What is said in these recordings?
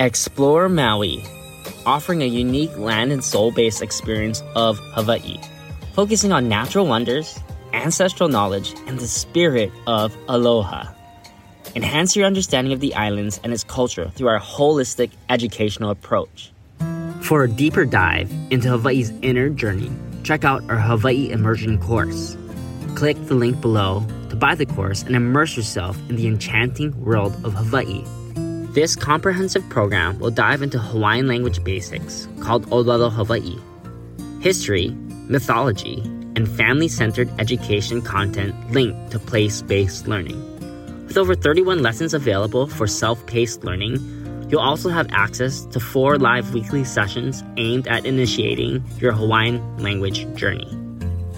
Explore Maui, offering a unique land and soul based experience of Hawaii, focusing on natural wonders, ancestral knowledge, and the spirit of aloha. Enhance your understanding of the islands and its culture through our holistic educational approach. For a deeper dive into Hawaii's inner journey, check out our Hawaii Immersion course. Click the link below to buy the course and immerse yourself in the enchanting world of Hawaii. This comprehensive program will dive into Hawaiian language basics called Olelo Hawaii, history, mythology, and family centered education content linked to place based learning. With over 31 lessons available for self paced learning, you'll also have access to four live weekly sessions aimed at initiating your Hawaiian language journey.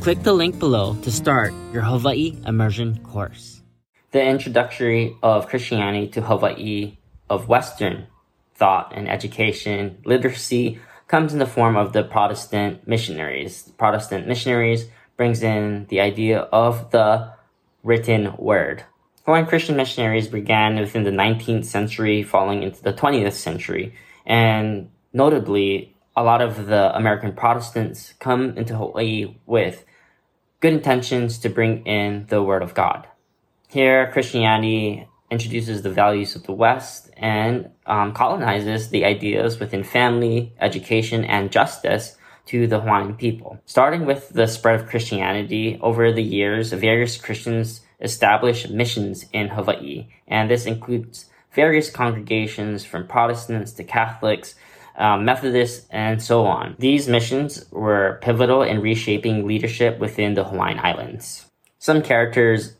Click the link below to start your Hawaii immersion course. The introductory of Christianity to Hawaii of Western thought and education, literacy, comes in the form of the Protestant missionaries. Protestant missionaries brings in the idea of the written word. Foreign Christian missionaries began within the 19th century, falling into the 20th century, and notably, a lot of the American Protestants come into Hawaii with good intentions to bring in the Word of God. Here, Christianity introduces the values of the West and um, colonizes the ideas within family, education, and justice to the Hawaiian people. Starting with the spread of Christianity over the years, various Christians established missions in Hawaii, and this includes various congregations from Protestants to Catholics, um, Methodists, and so on. These missions were pivotal in reshaping leadership within the Hawaiian Islands. Some characters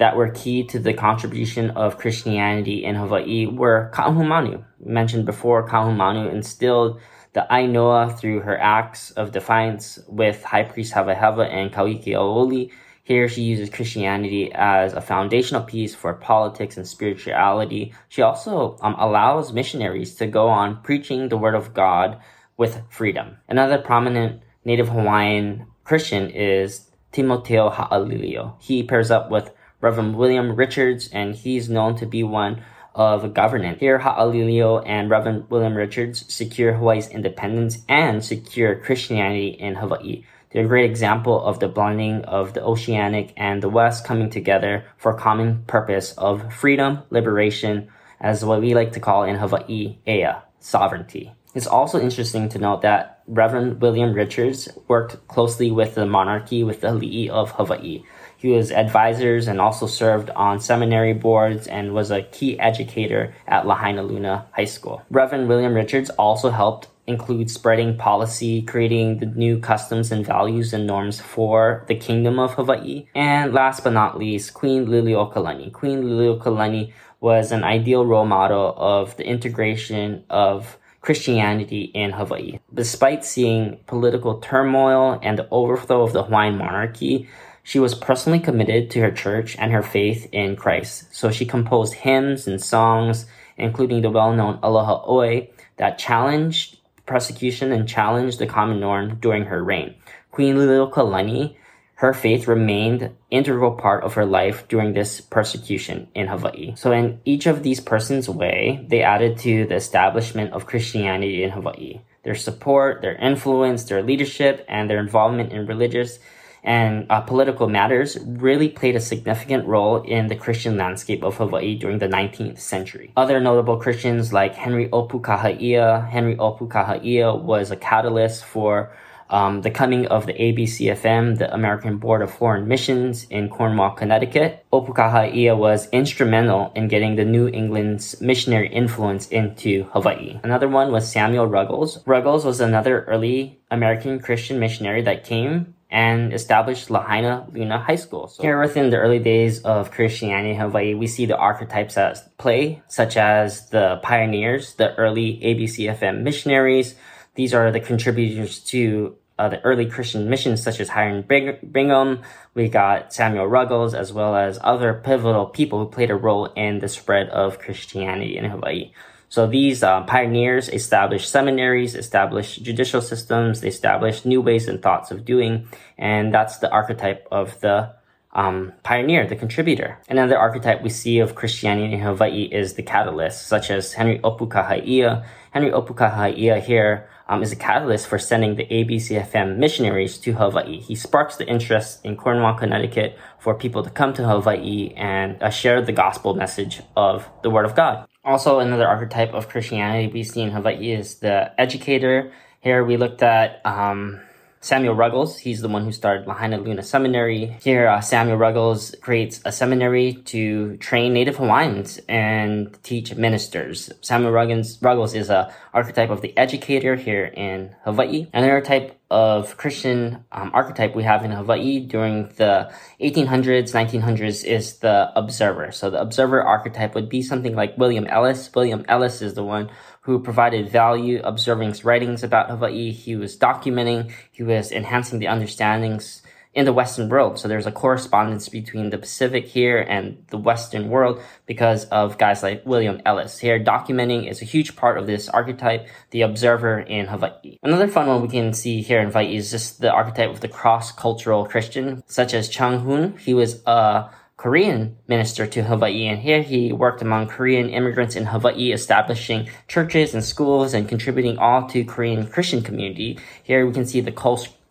that were key to the contribution of Christianity in Hawaii were Kaahumanu. Mentioned before, Kaahumanu instilled the Ainoa through her acts of defiance with High Priest Hewahewa and Kauikeaouli here she uses Christianity as a foundational piece for politics and spirituality. She also um, allows missionaries to go on preaching the word of God with freedom. Another prominent Native Hawaiian Christian is Timoteo Ha'alilio. He pairs up with Reverend William Richards, and he's known to be one of governance. Here, Ha'alilio and Reverend William Richards secure Hawaii's independence and secure Christianity in Hawaii. They're a great example of the blending of the oceanic and the West coming together for a common purpose of freedom, liberation, as what we like to call in Hawaii, ea, uh, sovereignty. It's also interesting to note that Reverend William Richards worked closely with the monarchy with the Ali'i of Hawaii. He was advisors and also served on seminary boards and was a key educator at Lahainaluna High School. Reverend William Richards also helped include spreading policy, creating the new customs and values and norms for the Kingdom of Hawaii. And last but not least, Queen Liliuokalani. Queen Liliuokalani was an ideal role model of the integration of Christianity in Hawaii. Despite seeing political turmoil and the overthrow of the Hawaiian monarchy, she was personally committed to her church and her faith in Christ. So she composed hymns and songs, including the well-known Aloha Oe, that challenged persecution and challenged the common norm during her reign. Queen Liliuokalani, her faith remained integral part of her life during this persecution in Hawaii. So in each of these persons' way, they added to the establishment of Christianity in Hawaii. Their support, their influence, their leadership, and their involvement in religious and uh, political matters really played a significant role in the Christian landscape of Hawaii during the 19th century. Other notable Christians like Henry Opukahaia. Henry Opukahaia was a catalyst for um, the coming of the ABCFM, the American Board of Foreign Missions in Cornwall, Connecticut. Opukahaia was instrumental in getting the New England's missionary influence into Hawaii. Another one was Samuel Ruggles. Ruggles was another early American Christian missionary that came and established Lahainaluna High School. So here within the early days of Christianity in Hawaii, we see the archetypes at play, such as the pioneers, the early ABCFM missionaries. These are the contributors to uh, the early Christian missions, such as Hiram Bingham. We got Samuel Ruggles, as well as other pivotal people who played a role in the spread of Christianity in Hawaii. So these uh, pioneers established seminaries, established judicial systems, they established new ways and thoughts of doing, and that's the archetype of the um, pioneer, the contributor. Another archetype we see of Christianity in Hawaii is the catalyst, such as Henry Opukahaia. Henry Opukahaia here um, is a catalyst for sending the ABCFM missionaries to Hawaii. He sparks the interest in Cornwall, Connecticut for people to come to Hawaii and uh, share the gospel message of the Word of God. Also, another archetype of Christianity we see in Hawaii is the educator. Here we looked at um, Samuel Ruggles, he's the one who started Lahainaluna Seminary. Here, uh, Samuel Ruggles creates a seminary to train Native Hawaiians and teach ministers. Samuel Ruggles, Ruggles is a archetype of the educator here in Hawaii. Another type of Christian um, archetype we have in Hawaii during the 1800s, 1900s is the observer. So the observer archetype would be something like William Ellis. William Ellis is the one who provided value observing writings about Hawaii. He was documenting, he was enhancing the understandings in the Western world. So there's a correspondence between the Pacific here and the Western world because of guys like William Ellis. Here, documenting is a huge part of this archetype, the observer in Hawaii. Another fun one we can see here in Hawaii is just the archetype of the cross-cultural Christian, such as Chung Hoon. He was a Korean minister to Hawaii, and here he worked among Korean immigrants in Hawaii, establishing churches and schools and contributing all to Korean Christian community. Here we can see the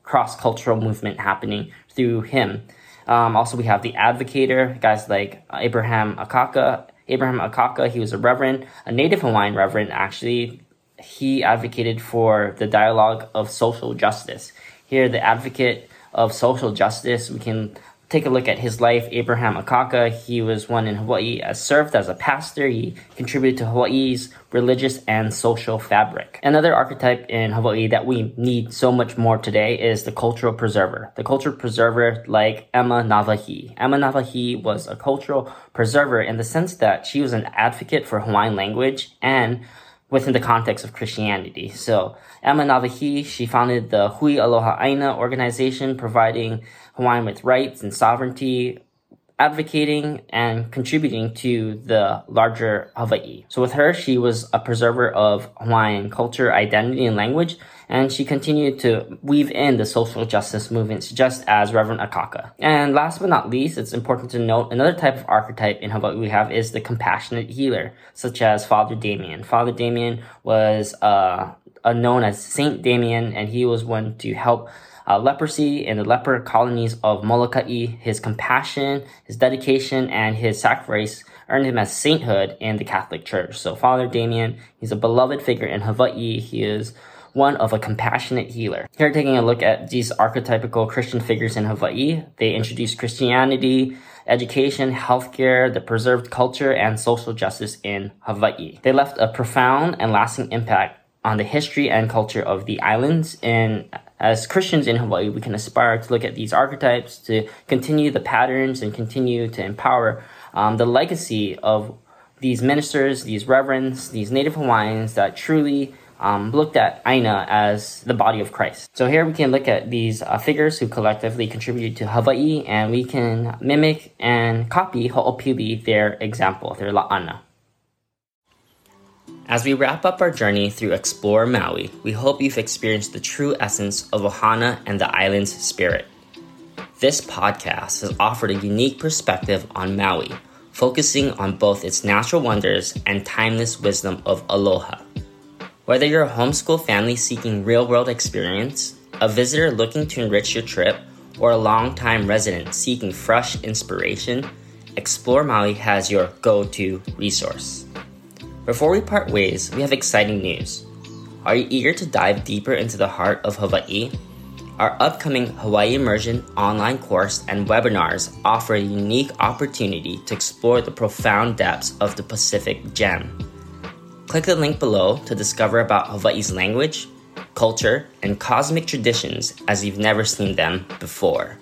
cross-cultural movement happening through him. Um, also, we have the advocator, guys like Abraham Akaka. Abraham Akaka, he was a reverend, a native Hawaiian reverend, actually. He advocated for the dialogue of social justice. Here, the advocate of social justice, we can take a look at his life. Abraham Akaka, he was one in Hawaii, as served as a pastor. He contributed to Hawaii's religious and social fabric. Another archetype in Hawaii that we need so much more today is the cultural preserver. The cultural preserver like Emma Nawahi. Emma Nawahi was a cultural preserver in the sense that she was an advocate for Hawaiian language and within the context of Christianity. So Emma Nawahi, she founded the Hui Aloha Aina organization, providing Hawaiian with rights and sovereignty, advocating and contributing to the larger Hawaii. So with her, she was a preserver of Hawaiian culture, identity, and language, and she continued to weave in the social justice movements just as Reverend Akaka. And last but not least, it's important to note another type of archetype in Hawaii we have is the compassionate healer, such as Father Damien. Father Damien was uh, known as Saint Damien, and he was one to help uh, leprosy in the leper colonies of Molokai. His compassion, his dedication, and his sacrifice earned him as sainthood in the Catholic Church. So Father Damien, he's a beloved figure in Hawaii. He is one of a compassionate healer. Here, taking a look at these archetypical Christian figures in Hawaii, they introduced Christianity, education, healthcare, the preserved culture, and social justice in Hawaii. They left a profound and lasting impact on the history and culture of the islands. And as Christians in Hawaii, we can aspire to look at these archetypes to continue the patterns and continue to empower um, the legacy of these ministers, these reverends, these Native Hawaiians that truly um, looked at Aina as the body of Christ. So here we can look at these uh, figures who collectively contributed to Hawaii, and we can mimic and copy Ho'opili, their example, their la'ana. As we wrap up our journey through Explore Maui, we hope you've experienced the true essence of Ohana and the island's spirit. This podcast has offered a unique perspective on Maui, focusing on both its natural wonders and timeless wisdom of aloha. Whether you're a homeschool family seeking real world experience, a visitor looking to enrich your trip, or a long-time resident seeking fresh inspiration, Explore Maui has your go to resource. Before we part ways, we have exciting news. Are you eager to dive deeper into the heart of Hawaii? Our upcoming Hawaii Immersion online course and webinars offer a unique opportunity to explore the profound depths of the Pacific Gem. Click the link below to discover about Hawaii's language, culture, and cosmic traditions as you've never seen them before.